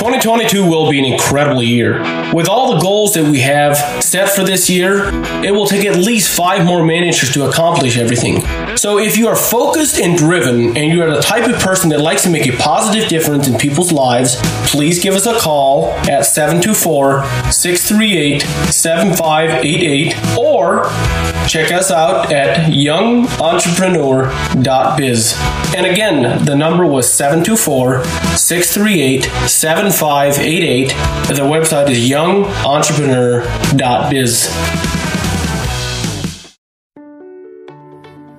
2022 will be an incredible year. With all the goals that we have set for this year, it will take at least five more managers to accomplish everything. So if you are focused and driven and you are the type of person that likes to make a positive difference in people's lives, please give us a call at 724 638 7588 or check us out at youngentrepreneur.biz. And again, the number was 724 638 7588. The website is youngentrepreneur.biz.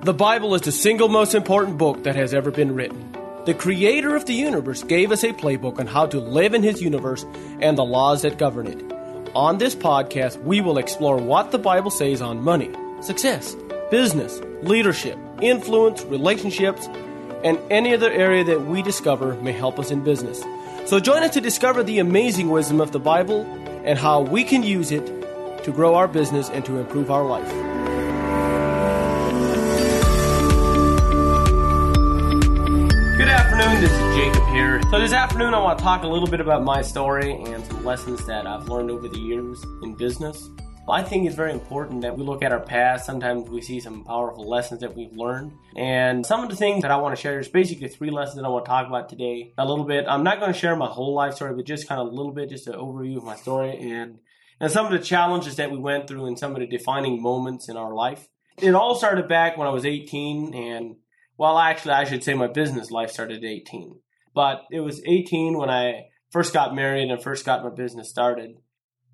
The Bible is the single most important book that has ever been written. The creator of the universe gave us a playbook on how to live in his universe and the laws that govern it. On this podcast, we will explore what the Bible says on money, success, business, leadership, influence, relationships, and any other area that we discover may help us in business. So join us to discover the amazing wisdom of the Bible and how we can use it to grow our business and to improve our life. Good afternoon, this is Jacob here. So, this afternoon, I want to talk a little bit about my story and some lessons that I've learned over the years in business. I think it's very important that we look at our past. Sometimes we see some powerful lessons that we've learned. And some of the things that I want to share is basically three lessons that I want to talk about today a little bit. I'm not going to share my whole life story, but just kind of a little bit, just an overview of my story and, and some of the challenges that we went through and some of the defining moments in our life. It all started back when I was 18 and well, actually, I should say my business life started at 18. But it was 18 when I first got married and first got my business started.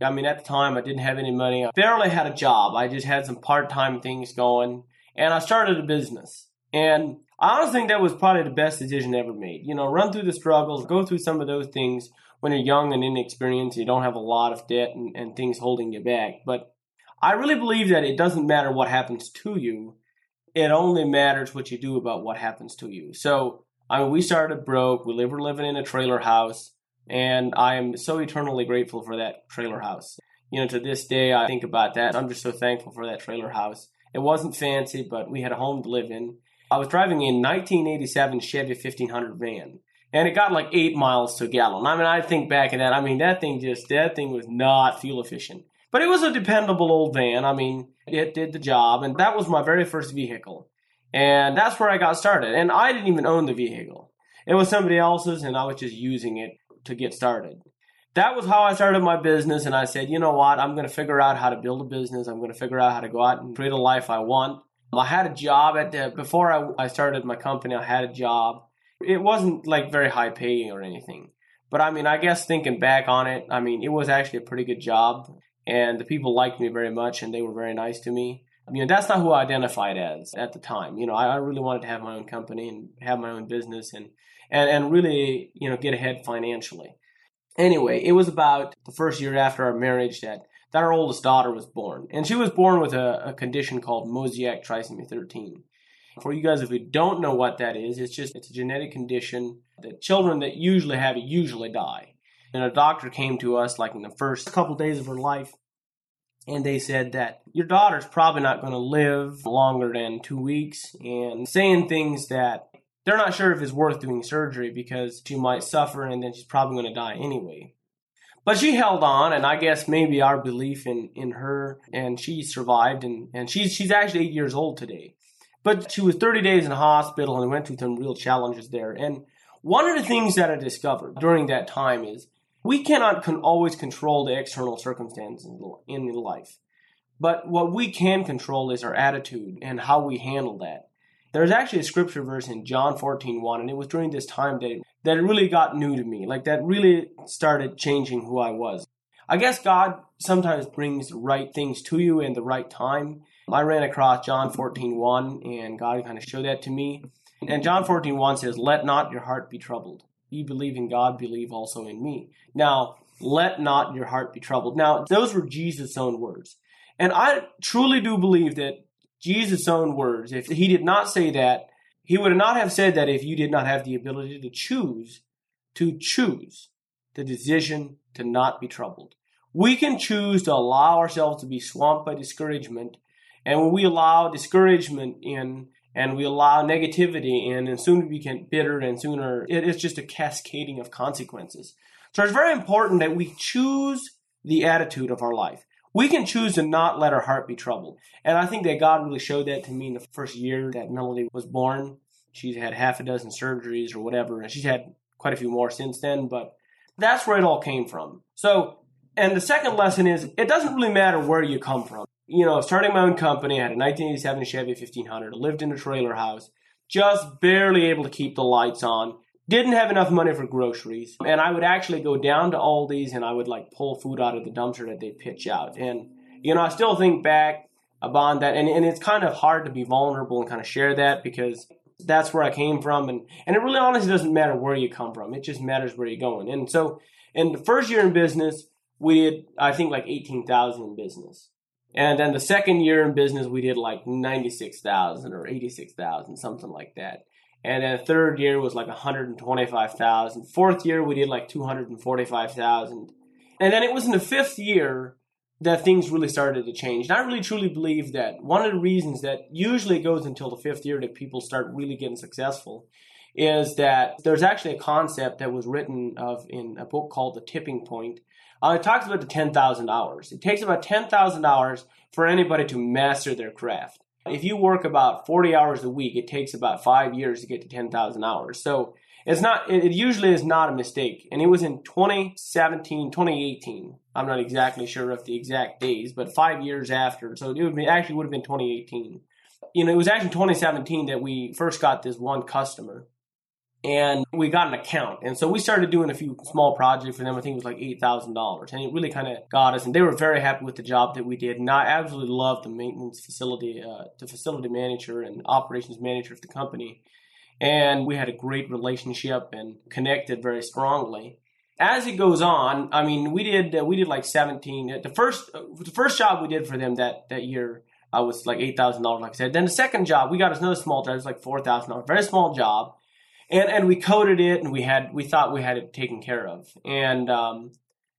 I mean, at the time, I didn't have any money. I barely had a job. I just had some part time things going. And I started a business. And I honestly think that was probably the best decision ever made. You know, run through the struggles, go through some of those things when you're young and inexperienced, you don't have a lot of debt and, and things holding you back. But I really believe that it doesn't matter what happens to you, it only matters what you do about what happens to you. So, I mean, we started broke. We were living in a trailer house. And I am so eternally grateful for that trailer house. You know, to this day, I think about that. I'm just so thankful for that trailer house. It wasn't fancy, but we had a home to live in. I was driving a 1987 Chevy 1500 van, and it got like eight miles to a gallon. I mean, I think back at that, I mean, that thing just, that thing was not fuel efficient. But it was a dependable old van. I mean, it did the job, and that was my very first vehicle. And that's where I got started. And I didn't even own the vehicle. It was somebody else's, and I was just using it to get started. That was how I started my business, and I said, you know what, I'm going to figure out how to build a business. I'm going to figure out how to go out and create a life I want. I had a job at the, before I, I started my company, I had a job. It wasn't like very high paying or anything. But I mean, I guess thinking back on it, I mean, it was actually a pretty good job, and the people liked me very much, and they were very nice to me. You know, that's not who I identified as at the time. You know, I, I really wanted to have my own company and have my own business and and, and really, you know, get ahead financially. Anyway, it was about the first year after our marriage that, that our oldest daughter was born. And she was born with a, a condition called mosaic trisomy 13. For you guys, if you don't know what that is, it's just it's a genetic condition that children that usually have it usually die. And a doctor came to us like in the first couple of days of her life, and they said that your daughter's probably not going to live longer than two weeks, and saying things that they're not sure if it's worth doing surgery because she might suffer and then she's probably going to die anyway. But she held on, and I guess maybe our belief in, in her, and she survived, and, and she's, she's actually eight years old today. But she was 30 days in hospital and went through some real challenges there. And one of the things that I discovered during that time is we cannot con- always control the external circumstances in life. But what we can control is our attitude and how we handle that. There's actually a scripture verse in John 14, 1, and it was during this time that that it really got new to me. Like that really started changing who I was. I guess God sometimes brings the right things to you in the right time. I ran across John 14, 1, and God kind of showed that to me. And John 14, 1 says, Let not your heart be troubled. You believe in God, believe also in me. Now, let not your heart be troubled. Now, those were Jesus' own words. And I truly do believe that Jesus' own words. If he did not say that, he would not have said that if you did not have the ability to choose, to choose the decision to not be troubled. We can choose to allow ourselves to be swamped by discouragement. And when we allow discouragement in and we allow negativity in, and soon we get bitter and sooner, it is just a cascading of consequences. So it's very important that we choose the attitude of our life. We can choose to not let our heart be troubled. And I think that God really showed that to me in the first year that Melody was born. She's had half a dozen surgeries or whatever, and she's had quite a few more since then, but that's where it all came from. So, and the second lesson is it doesn't really matter where you come from. You know, starting my own company, I had a 1987 Chevy 1500, I lived in a trailer house, just barely able to keep the lights on, didn't have enough money for groceries, and I would actually go down to Aldi's and I would like pull food out of the dumpster that they pitch out. And, you know, I still think back upon that, and, and it's kind of hard to be vulnerable and kind of share that because that's where I came from. And, and it really honestly doesn't matter where you come from, it just matters where you're going. And so, in the first year in business, we did, I think, like 18,000 in business. And then the second year in business, we did like 96,000 or 86,000, something like that. And then third year was like 125,000. Fourth year, we did like 245,000. And then it was in the fifth year that things really started to change. And I really truly believe that one of the reasons that usually it goes until the fifth year that people start really getting successful is that there's actually a concept that was written of in a book called The Tipping Point. Uh, it talks about the 10,000 hours. It takes about 10,000 hours for anybody to master their craft. If you work about 40 hours a week, it takes about five years to get to 10,000 hours. So it's not, it usually is not a mistake. And it was in 2017, 2018. I'm not exactly sure of the exact days, but five years after. So it would be, actually would have been 2018. You know, it was actually 2017 that we first got this one customer and we got an account. And so we started doing a few small projects for them. I think it was like $8,000. And it really kind of got us. And they were very happy with the job that we did. And I absolutely loved the maintenance facility, uh, the facility manager and operations manager of the company. And we had a great relationship and connected very strongly. As it goes on, I mean, we did uh, we did like 17. The first uh, the first job we did for them that that year uh, was like eight thousand dollars, like I said. Then the second job, we got another small job. It was like four thousand dollars, very small job and and we coated it and we had we thought we had it taken care of. And um,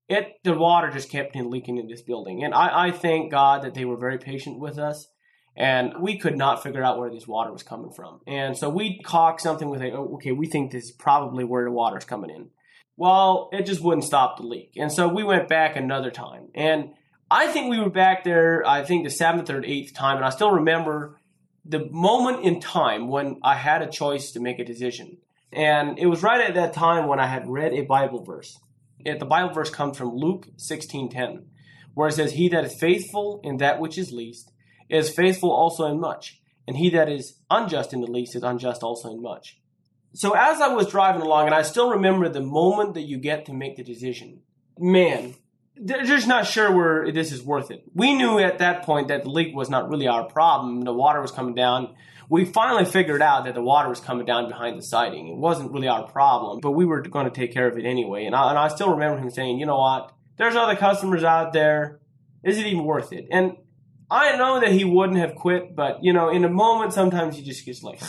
it the water just kept leaking in this building. And I, I thank god that they were very patient with us and we could not figure out where this water was coming from. And so we caulked something with a oh, okay we think this is probably where the water's coming in. Well it just wouldn't stop the leak. And so we went back another time. And i think we were back there i think the seventh or eighth time and i still remember the moment in time when I had a choice to make a decision. And it was right at that time when I had read a Bible verse. It, the Bible verse comes from Luke 16:10, where it says, "He that is faithful in that which is least is faithful also in much, and he that is unjust in the least is unjust also in much." So as I was driving along, and I still remember the moment that you get to make the decision, man, they're just not sure where this is worth it. We knew at that point that the leak was not really our problem. The water was coming down. We finally figured out that the water was coming down behind the siding. It wasn't really our problem, but we were going to take care of it anyway. And I, and I still remember him saying, you know what? There's other customers out there. Is it even worth it? And I know that he wouldn't have quit, but you know, in a moment, sometimes he just gets like,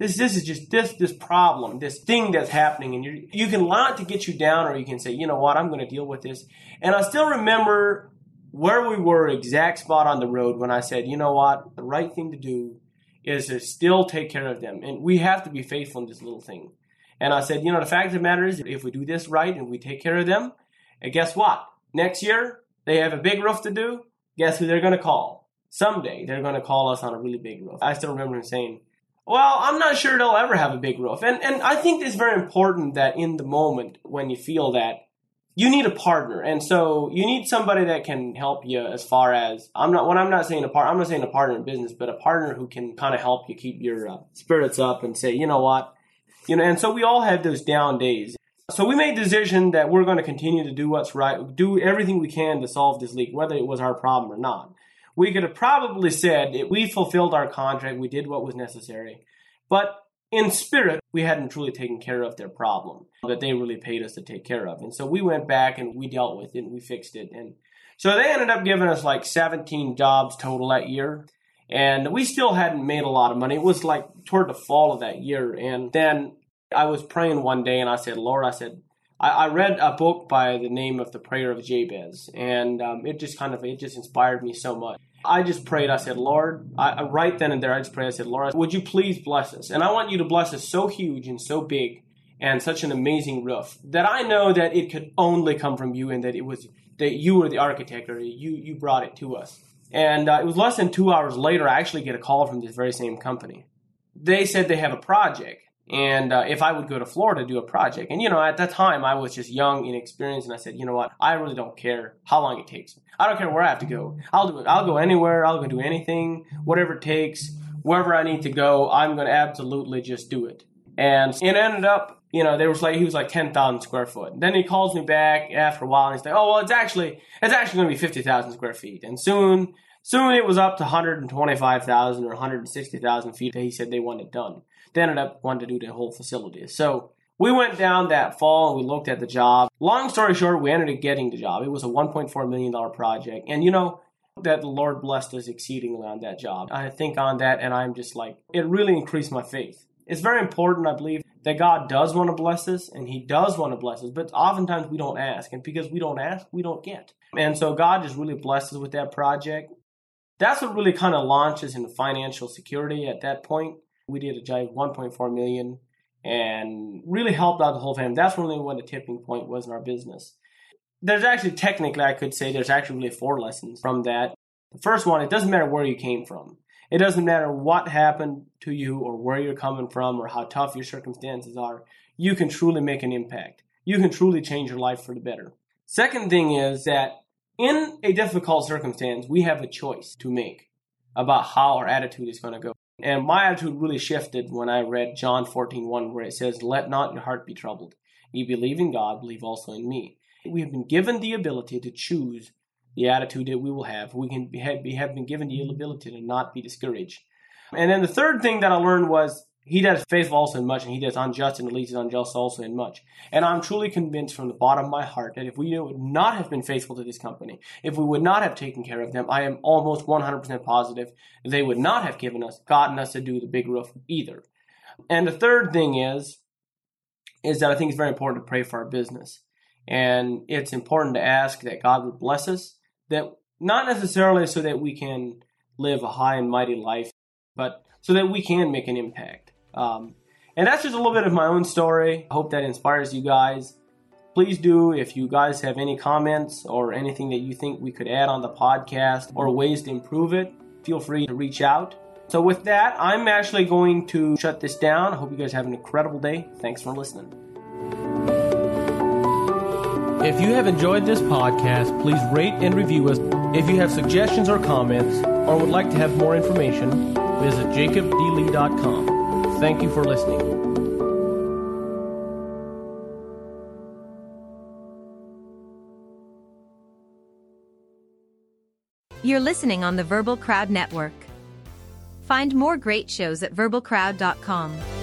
this this is just this this problem, this thing that's happening, and you you can it to get you down, or you can say, you know what, I'm going to deal with this. And I still remember where we were, exact spot on the road, when I said, you know what, the right thing to do is to still take care of them, and we have to be faithful in this little thing. And I said, you know, the fact of the matter is, if we do this right and we take care of them, and guess what? Next year they have a big roof to do. Guess who they're going to call? Someday they're going to call us on a really big roof. I still remember him saying well, I'm not sure they'll ever have a big roof. And and I think it's very important that in the moment when you feel that you need a partner. And so you need somebody that can help you as far as I'm not when I'm not saying a part I'm not saying a partner in business, but a partner who can kind of help you keep your uh, spirits up and say, "You know what?" You know, and so we all have those down days. So we made the decision that we're going to continue to do what's right, do everything we can to solve this leak, whether it was our problem or not we could have probably said we fulfilled our contract, we did what was necessary. But in spirit, we hadn't truly taken care of their problem that they really paid us to take care of. And so we went back and we dealt with it and we fixed it. And so they ended up giving us like 17 jobs total that year. And we still hadn't made a lot of money. It was like toward the fall of that year. And then I was praying one day and I said, Lord, I said, I, I read a book by the name of the Prayer of Jabez, and um, it just kind of it just inspired me so much. I just prayed. I said, Lord, I, right then and there, I just prayed. I said, Lord, would you please bless us? And I want you to bless us so huge and so big and such an amazing roof that I know that it could only come from you and that it was that you were the architect or you you brought it to us. And uh, it was less than two hours later, I actually get a call from this very same company. They said they have a project, and uh, if I would go to Florida to do a project. And you know, at that time, I was just young, inexperienced, and I said, you know what, I really don't care how long it takes. I don't care where I have to go. I'll do it. I'll go anywhere. I'll go do anything, whatever it takes, wherever I need to go. I'm going to absolutely just do it. And it ended up, you know, there was like he was like ten thousand square foot. Then he calls me back after a while and he's like, "Oh well, it's actually it's actually going to be fifty thousand square feet." And soon, soon it was up to one hundred and twenty five thousand or one hundred and sixty thousand feet. He said they wanted done. They ended up wanting to do the whole facility. So we went down that fall and we looked at the job. Long story short, we ended up getting the job. It was a one point four million dollar project, and you know that the Lord blessed us exceedingly on that job. I think on that, and I'm just like, it really increased my faith it's very important, I believe, that God does want to bless us and He does want to bless us, but oftentimes we don't ask. And because we don't ask, we don't get. And so God just really blessed us with that project. That's what really kind of launches into financial security at that point. We did a giant 1.4 million and really helped out the whole family. That's really when the tipping point was in our business. There's actually, technically, I could say there's actually really four lessons from that. The first one, it doesn't matter where you came from. It doesn't matter what happened to you or where you're coming from or how tough your circumstances are. You can truly make an impact. You can truly change your life for the better. Second thing is that in a difficult circumstance, we have a choice to make about how our attitude is going to go. And my attitude really shifted when I read John 14, 1, where it says, Let not your heart be troubled. You believe in God, believe also in me. We have been given the ability to choose the attitude that we will have. We can have, have been given the ability to not be discouraged. And then the third thing that I learned was he does faithful also in much, and he does unjust and at least unjust also in much. And I'm truly convinced from the bottom of my heart that if we would not have been faithful to this company, if we would not have taken care of them, I am almost 100% positive they would not have given us, gotten us to do the big roof either. And the third thing is, is that I think it's very important to pray for our business. And it's important to ask that God would bless us that not necessarily so that we can live a high and mighty life, but so that we can make an impact. Um, and that's just a little bit of my own story. I hope that inspires you guys. Please do, if you guys have any comments or anything that you think we could add on the podcast or ways to improve it, feel free to reach out. So, with that, I'm actually going to shut this down. I hope you guys have an incredible day. Thanks for listening. If you have enjoyed this podcast, please rate and review us. If you have suggestions or comments, or would like to have more information, visit jacobdlee.com. Thank you for listening. You're listening on the Verbal Crowd Network. Find more great shows at verbalcrowd.com.